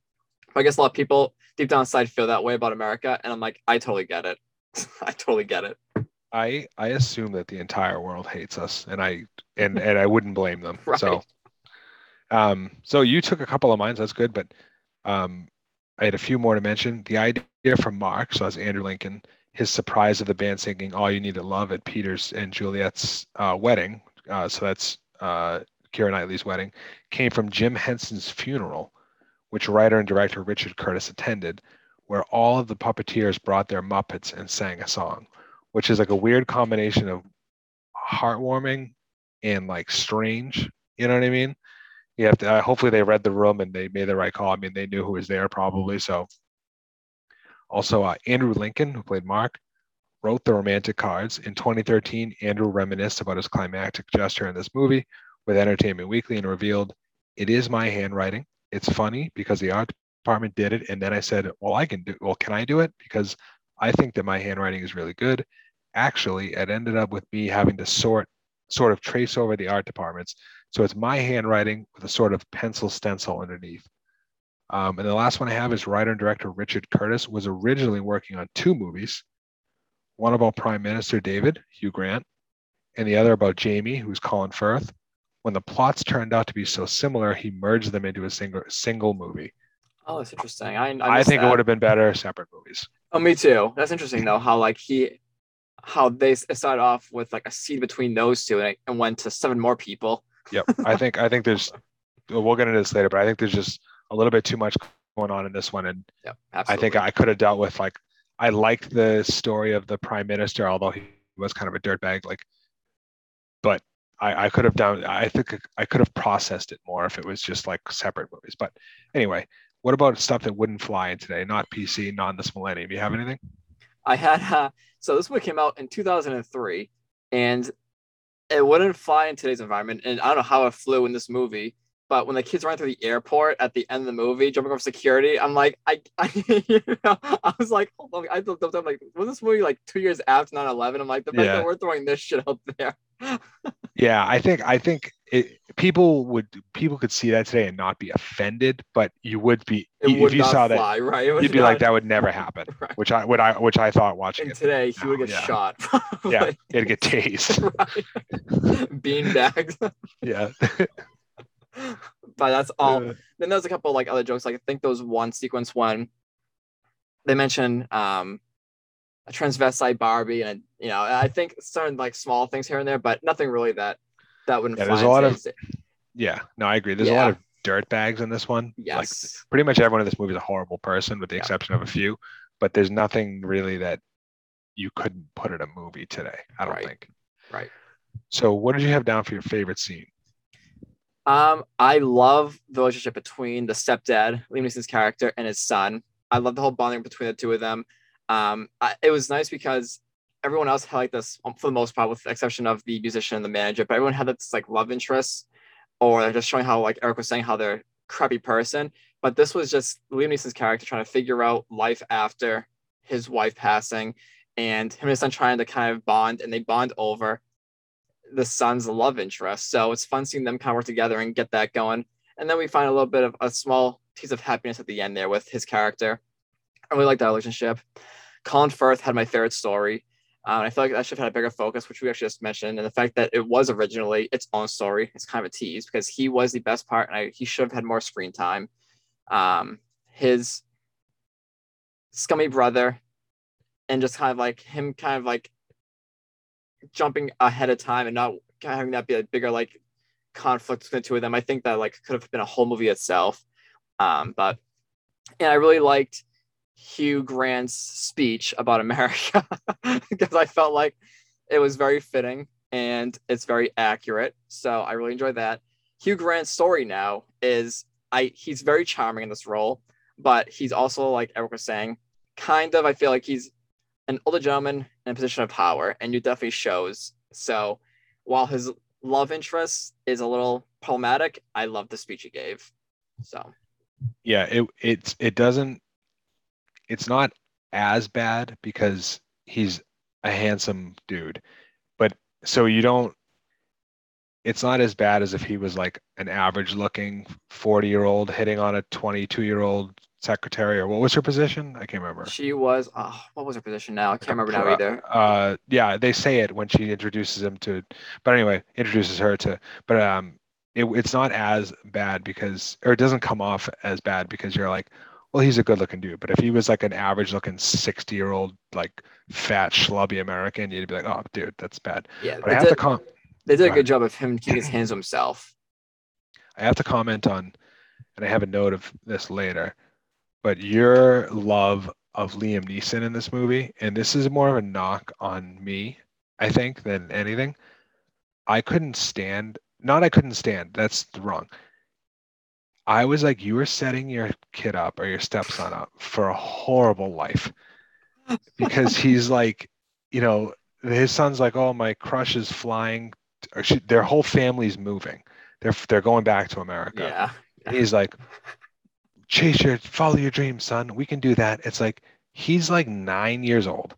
I guess a lot of people deep down inside feel that way about America, and I'm like, I totally get it. I totally get it. I I assume that the entire world hates us, and I and and I wouldn't blame them. So, um, so you took a couple of mines. That's good, but um, I had a few more to mention. The idea from Mark, so that's Andrew Lincoln, his surprise of the band singing "All You Need to Love" at Peter's and Juliet's uh, wedding. Uh, so that's uh, Keira Knightley's wedding. Came from Jim Henson's funeral, which writer and director Richard Curtis attended, where all of the puppeteers brought their Muppets and sang a song which is like a weird combination of heartwarming and like strange. You know what I mean? You have to. Uh, hopefully, they read the room and they made the right call. I mean, they knew who was there probably. So, also uh, Andrew Lincoln, who played Mark, wrote the romantic cards. In 2013, Andrew reminisced about his climactic gesture in this movie with Entertainment Weekly and revealed, "It is my handwriting. It's funny because the art department did it, and then I said, well, I can do. Well, can I do it? Because I think that my handwriting is really good. Actually, it ended up with me having to sort, sort of trace over the art departments. So it's my handwriting with a sort of pencil stencil underneath. Um, and the last one I have is writer and director Richard Curtis was originally working on two movies, one about Prime Minister David, Hugh Grant, and the other about Jamie, who's Colin Firth. When the plots turned out to be so similar, he merged them into a single single movie. Oh, that's interesting. I, I, I think it would have been better separate movies. Oh, me too. That's interesting though. How like he, how they started off with like a seed between those two, and, and went to seven more people. Yep. I think I think there's we'll get into this later, but I think there's just a little bit too much going on in this one. And Yep, I think I could have dealt with like I liked the story of the prime minister, although he was kind of a dirtbag, like but I, I could have done I think I could have processed it more if it was just like separate movies. But anyway, what about stuff that wouldn't fly in today? Not PC, not in this millennium. You have anything? I had uh, so this movie came out in 2003, and it wouldn't fly in today's environment. And I don't know how it flew in this movie, but when the kids run through the airport at the end of the movie, jumping over security, I'm like, I, I, you know, I was like, hold on, I thought, I'm like, was this movie like two years after 9/11? I'm like, the fact Yeah. that we're throwing this shit out there. Yeah, I think I think it, people would people could see that today and not be offended, but you would be It if would you not saw that fly, right? You'd be like that would never happen Right. which i would i which i thought watching And it today he would get yeah. shot. yeah it'd get tased right. Bean bags. yeah but that's all. Uh, then there's a couple like other jokes. Like I think there was one sequence when they mentioned um a transvestite Barbie, and you know I think certain like small things here and there, but nothing really that that wouldn't. Yeah, there's a lot of- yeah no i agree there's a lot of dirt bags in this one like yes. pretty much everyone in this movie is a horrible person with the Yeah. exception of a few but there's nothing really that you couldn't put in a movie today i don't Right. think Right. So, what did you have down for your favorite scene? Um, I love the relationship between the stepdad, Liam Neeson's character, and his son. I love the whole bonding between the two of them. Um, I, it was nice because everyone else had like this um, for the most part, with the exception of the musician and the manager, but everyone had this like love interest, or they're just showing how like Eric was saying how they're crappy person. But this was just Liam Neeson's character trying to figure out life after his wife passing, and him and his son trying to kind of bond, and they bond over the son's love interest. So it's fun seeing them kind of work together and get that going. And then we find a little bit of a small piece of happiness at the end there with his character. I really like that relationship. Colin Firth had my favorite story. Um, I feel like that should have had a bigger focus, which we actually just mentioned, and the fact that it was originally its own story. It's kind of a tease because he was the best part, and I, he should have had more screen time. Um, his scummy brother, and just kind of like him, kind of like jumping ahead of time and not having that be a bigger like conflict between the two of them. I think that like could have been a whole movie itself. Um, but and I really liked Hugh Grant's speech about America because I felt like it was very fitting and it's very accurate. So I really enjoyed that. Hugh Grant's story now is I he's very charming in this role, but he's also like Eric was saying, kind of I feel like he's an older gentleman in a position of power, and you definitely shows. So while his love interest is a little problematic, I love the speech he gave. So Yeah, it it's it doesn't it's not as bad because he's a handsome dude. But so you don't it's not as bad as if he was like an average looking 40 year old hitting on a 22 year old secretary or what was her position? I can't remember. she was oh, what was her position now? I can't remember now either. Uh, yeah, they say it when she introduces him to, but anyway, introduces her to, but um, it, it's not as bad because, or it doesn't come off as bad because you're like, well, he's a good looking dude. But if he was like an average looking 60 year old, like fat, schlubby American, you'd be like, oh, dude, that's bad. Yeah, But I have did, to com- they did a good job of him keeping his hands to himself. I have to comment on, and I have a note of this later, but your love of Liam Neeson in this movie, and this is more of a knock on me, I think, than anything. I couldn't stand, not I couldn't stand, that's wrong. I was like, you were setting your kid up or your stepson up for a horrible life because he's like, you know, his son's like, oh, my crush is flying, or she, their whole family's moving. They're they're going back to America. Yeah. And he's like, chase your, follow your dreams, son. We can do that. It's like he's like nine years old.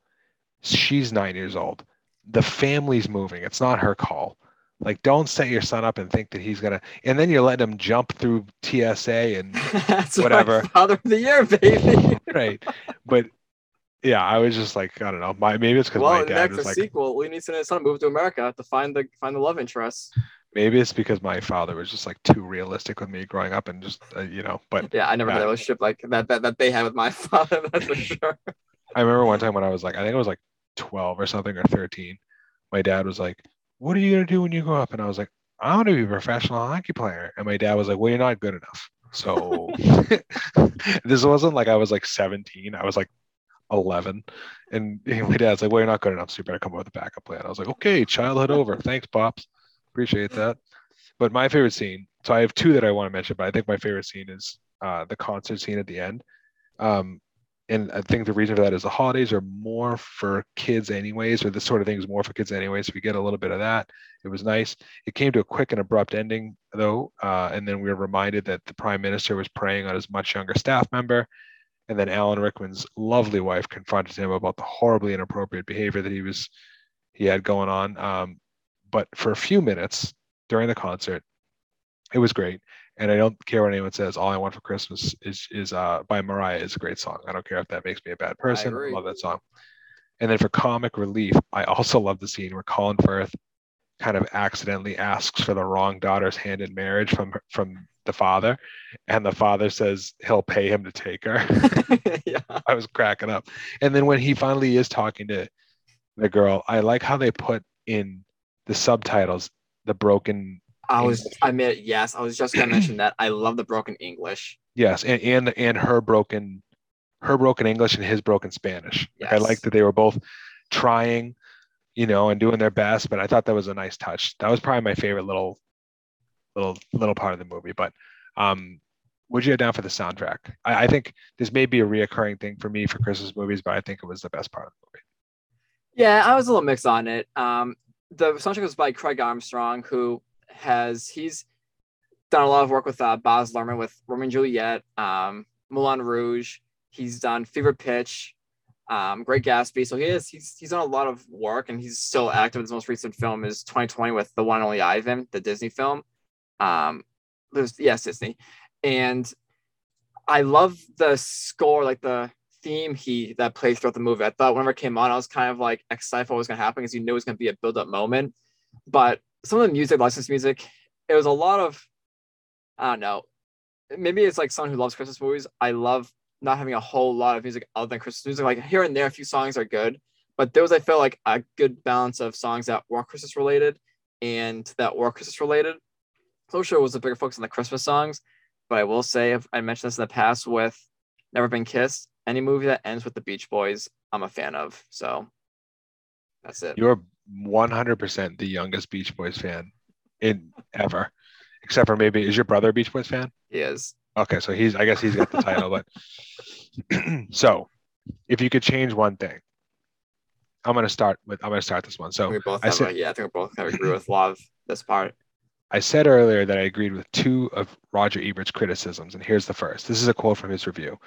She's nine years old. The family's moving. It's not her call. Like, don't set your son up and think that he's gonna. And then you're letting him jump through TSA and That's Whatever. My father of the year, baby. right. But yeah, I was just like, I don't know. My maybe it's because well, my dad was a like, sequel. Liam Neeson and his son moved to America to find the find the love interest. maybe it's because my father was just like too realistic with me growing up and just uh, you know. But Yeah, I never had a relationship like that, that that they had with my father. That's for sure. I remember one time when I was like, I think I was like 12 or something or 13. My dad was like, "What are you gonna do when you grow up?" And I was like, "I want to be a professional hockey player." And my dad was like, "Well, you're not good enough." So this wasn't like I was like 17. I was like 11, and my dad's like, "Well, you're not good enough, so you better come up with a backup plan." I was like, "Okay, childhood over. Thanks, pops. Appreciate that." But my favorite scene. So I have two that I want to mention, but I think my favorite scene is uh, the concert scene at the end. Um, and I think the reason for that is the holidays are more for kids anyways, or this sort of thing is more for kids anyways. So we get a little bit of that. It was nice. It came to a quick and abrupt ending though, uh, and then we were reminded that the prime minister was preying on his much younger staff member, and then Alan Rickman's lovely wife confronted him about the horribly inappropriate behavior that he was he had going on. Um, but for a few minutes during the concert, it was great and I don't care what anyone says. All I want for Christmas is is uh, by Mariah is a great song. I don't care if that makes me a bad person. I, agree. love that song. And then for comic relief, I also love the scene where Colin Firth kind of accidentally asks for the wrong daughter's hand in marriage from from the father, and the father says he'll pay him to take her. yeah. I was cracking up. And then when he finally is talking to the girl, I like how they put in the subtitles the broken I was I mean yes, I was just gonna mention that. I love the broken English. Yes, and and, and her broken her broken English and his broken Spanish. Like, I Yes. like that they were both trying, you know, and doing their best. But I thought that was a nice touch. That was probably my favorite little, little, little part of the movie. But um, would you have down for the soundtrack? I, I think this may be a reoccurring thing for me for Christmas movies, but I think it was the best part of the movie. Yeah, I was a little mixed on it. Um, the soundtrack was by Craig Armstrong, who has he's done a lot of work with uh, Baz Luhrmann with Romeo + Juliet, um, Moulin Rouge. He's done Fever Pitch, um, Great Gatsby. So he is he's he's done a lot of work, and he's still active. His most recent film is 2020 with the one and only Ivan, the Disney film. Um, there's yes, Disney, and I love the score, like the theme he that plays throughout the movie. I thought whenever it came on, I was kind of like excited for what was going to happen because you knew it was going to be a build up moment. But some of the music, licensed music, it was a lot of, I don't know. Maybe it's like someone who loves Christmas movies. I love not having a whole lot of music other than Christmas music. Like here and there, a few songs are good, but there was I felt like a good balance of songs that were Christmas related and that were Christmas related. So sure was a bigger focus on the Christmas songs, but I will say, I mentioned this in the past with Never Been Kissed, any movie that ends with the Beach Boys, I'm a fan of. So that's it. You're 100% the youngest Beach Boys fan in ever, except for maybe is your brother a Beach Boys fan? He is. Okay, so he's I guess he's got the title, but so if you could change one thing, I'm gonna start with I'm gonna start this one. So we both I said- a, yeah, I think we both kind of agree with love this part. I said earlier that I agreed with two of Roger Ebert's criticisms, and here's the first. This is a quote from his review.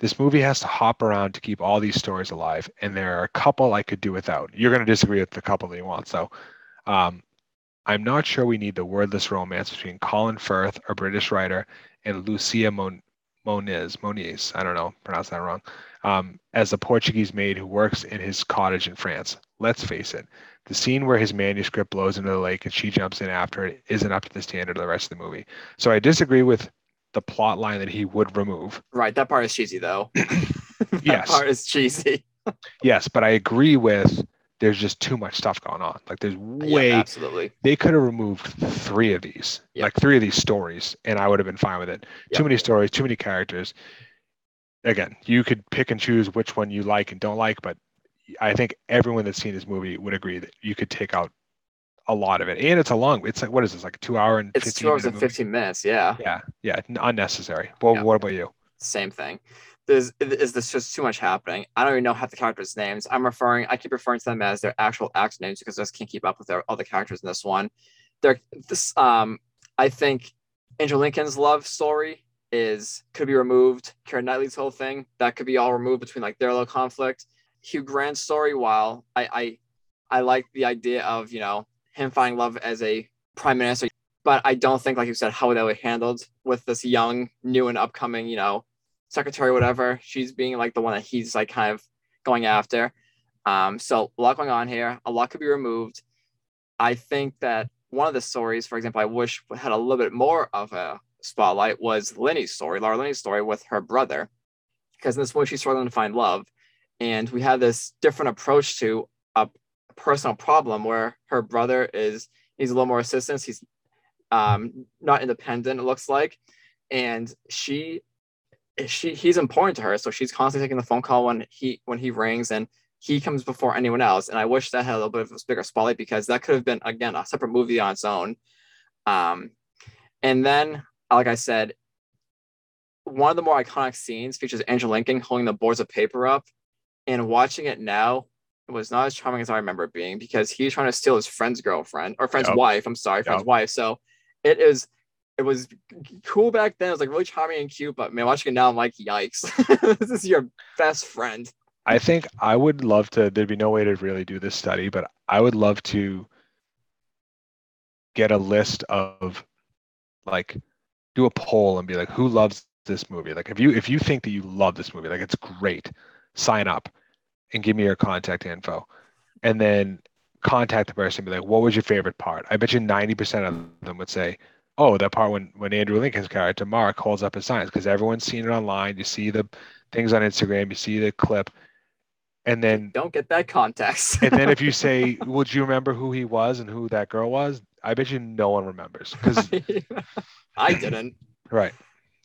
This movie has to hop around to keep all these stories alive, and there are a couple I could do without. You're going to disagree with the couple that you want. So, um, I'm not sure we need the wordless romance between Colin Firth, a British writer, and Lucia Mon- Moniz. Moniz, I don't know, pronounce that wrong, um, as a Portuguese maid who works in his cottage in France. Let's face it, the scene where his manuscript blows into the lake and she jumps in after it isn't up to the standard of the rest of the movie. So I disagree with the plot line that he would remove. Right, that part is cheesy though. that Yes. part is cheesy. Yes, but I agree with there's just too much stuff going on. Like there's Yeah, way absolutely. they could have removed three of these, Yep. like three of these stories, and I would have been fine with it. Yep. Too many stories, too many characters. Again, you could pick and choose which one you like and don't like, but I think everyone that's seen this movie would agree that you could take out a lot of it. And it's a long. It's like what is this? Like a two hour and It's 15 two hours and 15 minutes. Yeah, Yeah, yeah, unnecessary. Well, Yeah. what about you? same thing. There's is this just too much happening? I don't even know half the characters' names. I'm referring. I keep referring to them as their actual actor names because I just can't keep up with their other characters in this one. They're this. Um, I think Andrew Lincoln's love story is could be removed. Keira Knightley's whole thing that could be all removed between like their little conflict. Hugh Grant's story, while I I I like the idea of you know him finding love as a prime minister, but I don't think like you said how that be handled with this young, new and upcoming you know secretary, whatever. She's being like the one that he's like kind of going after. Um, so a lot going on here. A lot could be removed. I think that one of the stories, for example, I wish had a little bit more of a spotlight was Linney's story, Laura Linney's story with her brother, because in this movie she's struggling to find love, and we have this different approach to a personal problem where her brother is needs a little more assistance. He's um, not independent, it looks like, and she she he's important to her, so she's constantly taking the phone call when he when he rings, and he comes before anyone else. And I wish that had a little bit of a bigger spotlight because that could have been again a separate movie on its own. Um, and then, like I said, one of the more iconic scenes features Andrew Lincoln holding the boards of paper up, and watching it now. It was not as charming as I remember it being because he's trying to steal his friend's girlfriend or friend's Yep. wife. I'm sorry, friend's Yep. wife. So it is it was cool back then. It was like really charming and cute, but man, watching it now, I'm like, yikes! this is your best friend. I think I would love to. There'd be no way to really do this study, but I would love to get a list of like do a poll and be like, who loves this movie? Like, if you if you think that you love this movie, like it's great, sign up and give me your contact info, and then contact the person and be like, what was your favorite part? I bet you ninety percent of them would say, oh, that part when when Andrew Lincoln's character Mark holds up his signs because everyone's seen it online. You see the things on Instagram, you see the clip, and then Don't get that context. and then if you say, would you remember who he was and who that girl was? I bet you no one remembers because I didn't. right.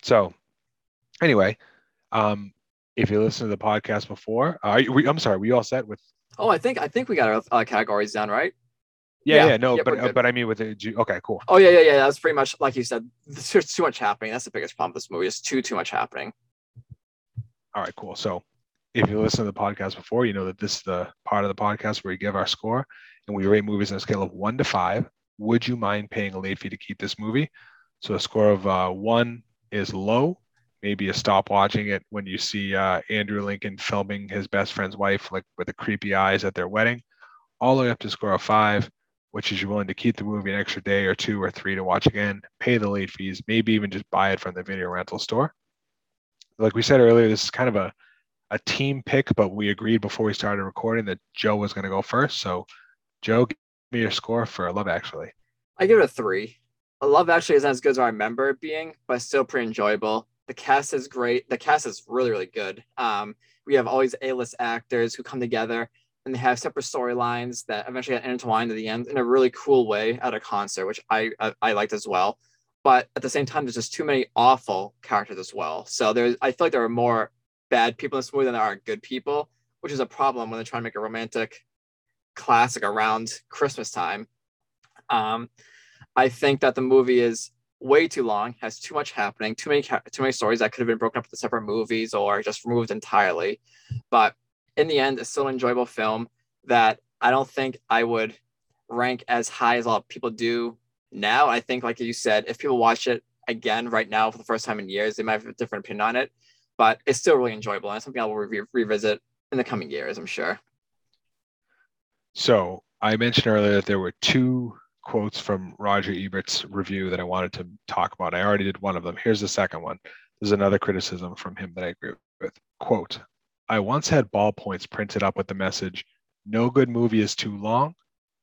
So anyway, um, if you listen to the podcast before, uh, we, I'm sorry, we all set with Oh, I think I think we got our uh, categories down, right? Yeah, Yeah, yeah, no, yeah, but uh, but I mean with the okay, cool. Oh yeah, yeah, yeah. That's pretty much like you said. There's too much happening. That's the biggest problem with this movie. It's too too much happening. All right, cool. So if you listen to the podcast before, you know that this is the part of the podcast where we give our score and we rate movies on a scale of one to five. Would you mind paying a late fee to keep this movie? So a score of uh, one is low. Maybe you stop watching it when you see uh, Andrew Lincoln filming his best friend's wife, like with the creepy eyes at their wedding, all the way up to score of five, which is you're willing to keep the movie an extra day or two or three to watch again, pay the late fees, maybe even just buy it from the video rental store. Like we said earlier, this is kind of a a team pick, but we agreed before we started recording that Joe was going to go first. So, Joe, give me your score for Love Actually. I give it a three. Love actually isn't as good as I remember it being, but still pretty enjoyable. The cast is great. The cast is really, really good. Um, we have all these A-list actors who come together and they have separate storylines that eventually get intertwined at the end in a really cool way at a concert, which I, I I liked as well. But at the same time, there's just too many awful characters as well. So there's I feel like there are more bad people in this movie than there are good people, which is a problem when they're trying to make a romantic classic around Christmas time. Um, I think that the movie is way too long, has too much happening, too many too many stories that could have been broken up into separate movies or just removed entirely. But in the end, it's still an enjoyable film that I don't think I would rank as high as a lot of people do now. I think, like you said, if people watch it again right now for the first time in years, they might have a different opinion on it. But it's still really enjoyable and something I will re- revisit in the coming years, I'm sure. So, I mentioned earlier that there were two quotes from Roger Ebert's review that I wanted to talk about. I already did one of them. Here's the second one. There's another criticism from him that I agree with. Quote I once had ballpoints printed up with the message No good movie is too long,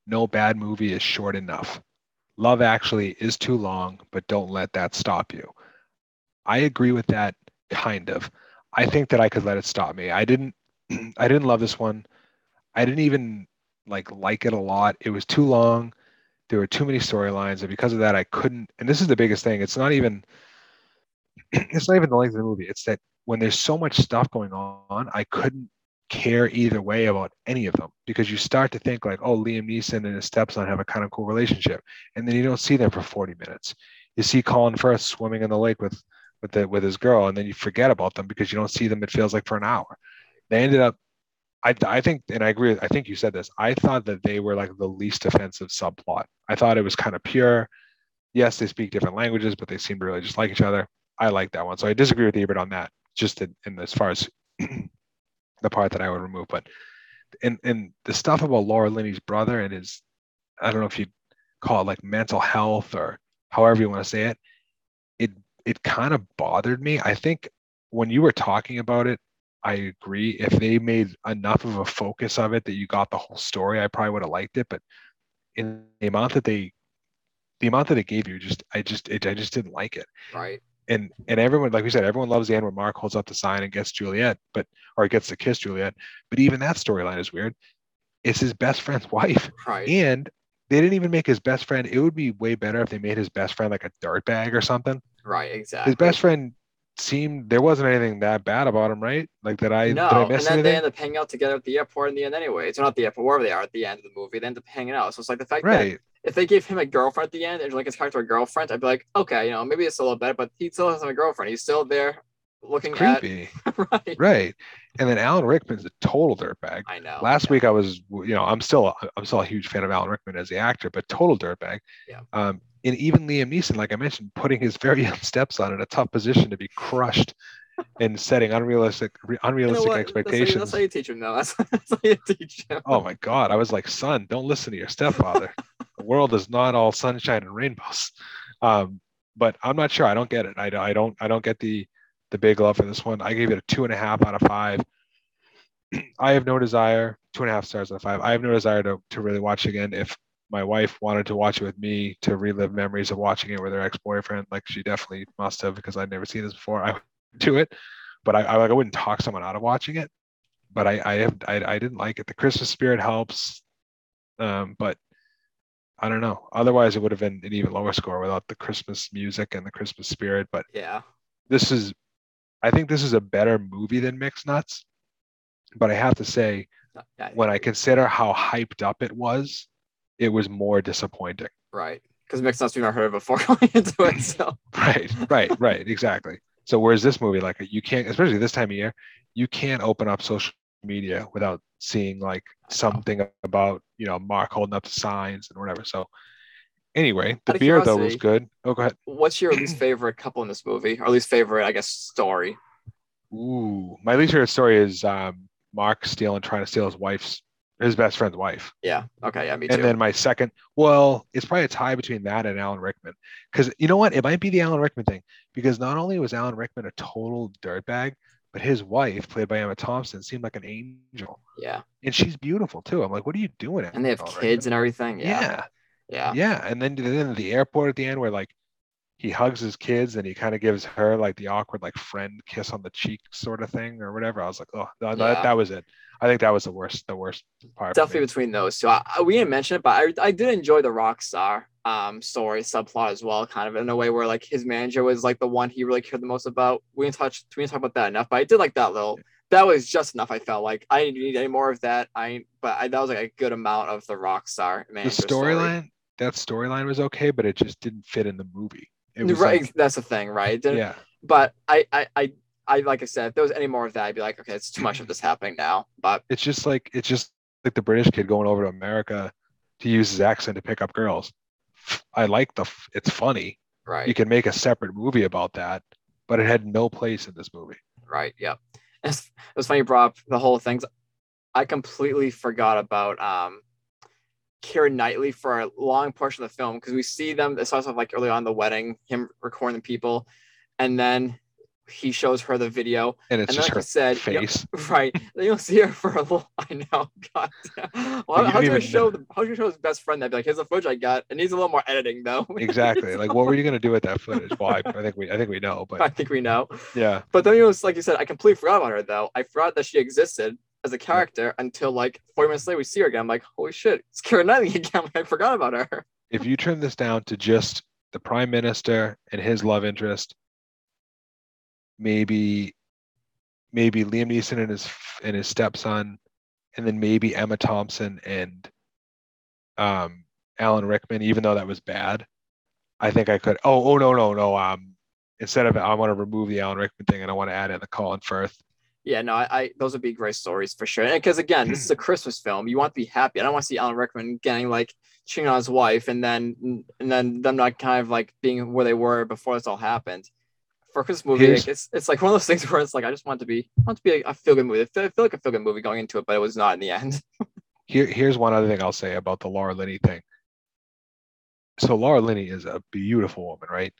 no bad movie is short enough. Love Actually is too long, but don't let that stop you. I agree with that kind of. I think that I could let it stop me. I didn't I didn't love this one. I didn't even like like it a lot. It was too long. There were too many storylines, and because of that, I couldn't. And this is the biggest thing. It's not even. It's not even the length of the movie. It's that when there's so much stuff going on, I couldn't care either way about any of them because you start to think like, oh, Liam Neeson and his stepson have a kind of cool relationship, and then you don't see them for 40 minutes. You see Colin Firth swimming in the lake with with the with his girl, and then you forget about them because you don't see them. It feels like for an hour. They ended up I, I think, and I agree. I think you said this. I thought that they were like the least offensive subplot. I thought it was kind of pure. Yes, they speak different languages, but they seem to really just like each other. I like that one. So I disagree with Ebert on that, just in, in as far as the part that I would remove. But and and the stuff about Laura Linney's brother and his, I don't know if you call it like mental health or however you want to say it. It it kind of bothered me. I think when you were talking about it, I agree. If they made enough of a focus of it that you got the whole story, I probably would have liked it. But in the amount that they, the amount that it gave you, just I just it, I just didn't like it. Right. And and everyone, like we said, everyone loves the end where Mark holds up the sign and gets Juliet, but or gets to kiss Juliet. But even that storyline is weird. It's his best friend's wife, Right. and they didn't even make his best friend. It would be way better if they made his best friend like a dirtbag or something. Right. Exactly. His best friend seemed there wasn't anything that bad about him, right? Like that I no, I and then anything? they end up hanging out together at the airport in the end anyway. It's not the airport, wherever they are at the end of the movie. They end up hanging out. So it's like the fact that if they gave him a girlfriend at the end and like his character a girlfriend, I'd be like, okay, you know, maybe it's a little better, but he still has a girlfriend. He's still there looking Creepy. at right. right. And then Alan Rickman's a total dirtbag. I know. Last yeah. week I was, you know, I'm still I'm still a huge fan of Alan Rickman as the actor, but total dirtbag. Yeah. Um, and even Liam Neeson, like I mentioned, putting his very young stepson in a tough position to be crushed and setting unrealistic re- You know unrealistic what? That's how you- expectations. That's how, you teach him, though. That's, that's how you teach him. Oh my God. I was like, son, don't listen to your stepfather. the world is not all sunshine and rainbows. Um, but I'm not sure. I don't get it. I, I don't I don't get the the big love for this one. I gave it a two and a half out of five. I have no desire, two and a half stars out of five. I have no desire to, to really watch again. If my wife wanted to watch it with me to relive memories of watching it with her ex-boyfriend, like she definitely must have because I'd never seen this before, I would do it. But I, I like I wouldn't talk someone out of watching it. But I I have I, I didn't like it. The Christmas spirit helps. Um, but I don't know. Otherwise, it would have been an even lower score without the Christmas music and the Christmas spirit. But Yeah. this is, I think this is a better movie than Mixed Nuts. But I have to say, when I consider how hyped up it was, it was more disappointing. right because mixed nuts we've not heard of before going into it. So Right, right, right, exactly. So whereas this movie, like you can't, especially this time of year, you can't open up social media without seeing like something about you know Mark holding up the signs and whatever. So anyway, the beer though was good. Oh, go ahead. what's your least favorite couple in this movie, or least favorite, I guess, story? Ooh, my least favorite story is um, Mark stealing, trying to steal his wife's, his best friend's wife. Yeah. Okay. Yeah. Me too. And then my second, well, it's probably a tie between that and Alan Rickman. Because you know what? It might be the Alan Rickman thing. Because not only was Alan Rickman a total dirtbag, but his wife, played by Emma Thompson, seemed like an angel. yeah. And she's beautiful too. I'm like, what are you doing? And they have Alan kids Rickman? and everything. Yeah. Yeah. Yeah. Yeah. And then, then the airport at the end where like he hugs his kids and he kind of gives her like the awkward like friend kiss on the cheek sort of thing or whatever. I was like, oh, that, Yeah. that, that was it. I think that was the worst, the worst part. Definitely between those two. I, I- we didn't mention it, but I, I did enjoy the rock star um story subplot as well, kind of in a way where like his manager was like the one he really cared the most about. We didn't touch we didn't talk about that enough, but I did like that little that was just enough. I felt like I didn't need any more of that. I but I, that was like a good amount of the rock star the manager story. storyline that storyline was okay but it just didn't fit in the movie right, like- that's the thing, right? Yeah But I, I, I, I, like I said, if there was any more of that, I'd be like, okay, it's too much of this happening now. But it's just like it's just like the british kid going over to america to use his accent to pick up girls i like the it's funny right, you can make a separate movie about that but it had no place in this movie right, yep. It's, it was funny you brought up the whole things. I completely forgot about um, Keira Knightley for a long portion of the film because we see them. It starts off like early on the wedding, him recording the people, and then he shows her the video. and it's and just like her you said, you know- face Right. Then you'll see her for a little. I know. God. Well, you how's don't show know. how's gonna show his best friend that? Be like, here's the footage I got. It needs a little more editing though. exactly like what were you going to do with that footage well I, I think we i think we know but I think we know. yeah But then you know, like you said, I completely forgot about her though. I forgot that she existed as a character until like 40 minutes later we see her again. I'm like, holy shit, it's Keira Knightley again. I forgot about her. if you trim this down to just the prime minister and his love interest, maybe maybe Liam Neeson and his and his stepson, and then maybe Emma Thompson and um, Alan Rickman, even though that was bad, I think I could. Oh, oh no, no, no. Um, instead of I want to remove the Alan Rickman thing and I want to add in the Colin Firth. Yeah, no, I, I those would be great stories for sure. Because again, this is a Christmas film. You want to be happy. I don't want to see Alan Rickman getting like cheating on his wife and then and then them not kind of like being where they were before this all happened. For a Christmas movie, Here's- it's it's like one of those things where it's like I just want to be I want to be a, a feel good movie. I feel, I feel like a feel good movie going into it, but it was not in the end. Here, here's one other thing I'll say about the Laura Linney thing. So Laura Linney is a beautiful woman, right?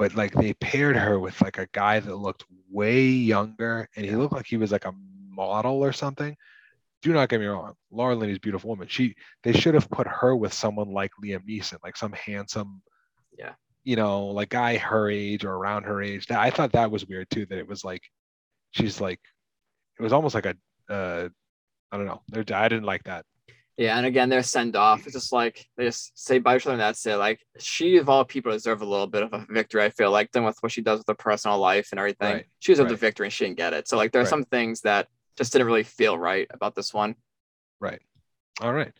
But like they paired her with like a guy that looked way younger, and he looked like he was like a model or something. Do not get me wrong, Laura Linney's a beautiful woman. She they should have put her with someone like Liam Neeson, like some handsome, Yeah. you know, like guy her age or around her age. That- I thought that was weird too. That it was like she's like, it was almost like a, uh, I don't know. I didn't like that. Yeah, and again, their send off. It's just like they just say bye to each other and that's it. Like she of all people deserve a little bit of a victory. I feel like than with what she does with her personal life and everything. Right, She deserved right. the victory and she didn't get it. So like there are Right. some things that just didn't really feel right about this one. Right. All right.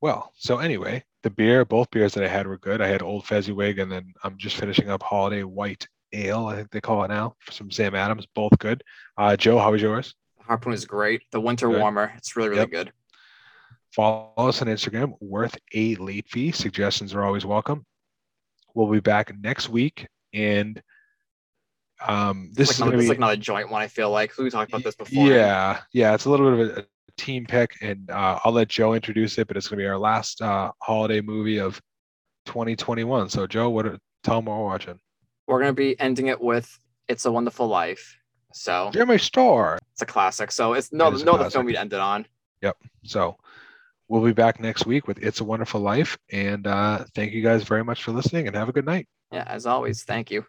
Well, so anyway, the beer, both beers that I had were good. I had Old Fezziwig, and then I'm just finishing up Holiday White Ale, I think they call it now, from Sam Adams. Both good. Uh, Joe, how was yours? Harpoon is great. The winter Good. warmer, it's really really Yep. good. Follow us on Instagram, worth a late fee. Suggestions are always welcome. We'll be back next week, and um, this This is like, going to is be like another joint one. I feel like we talked about this before. Yeah, yeah, it's a little bit of a, a team pick, and uh, I'll let Joe introduce it. But it's going to be our last uh, holiday movie of 2021. So, Joe, what? are- Tell them what we're watching. we're gonna be ending it with "It's a Wonderful Life." So Jimmy Stewart. it's a classic. So it's no It a no the film we'd end it on. Yep. So, we'll be back next week with "It's a Wonderful Life," and uh, thank you guys very much for listening, and have a good night. Yeah, as always. Thank you.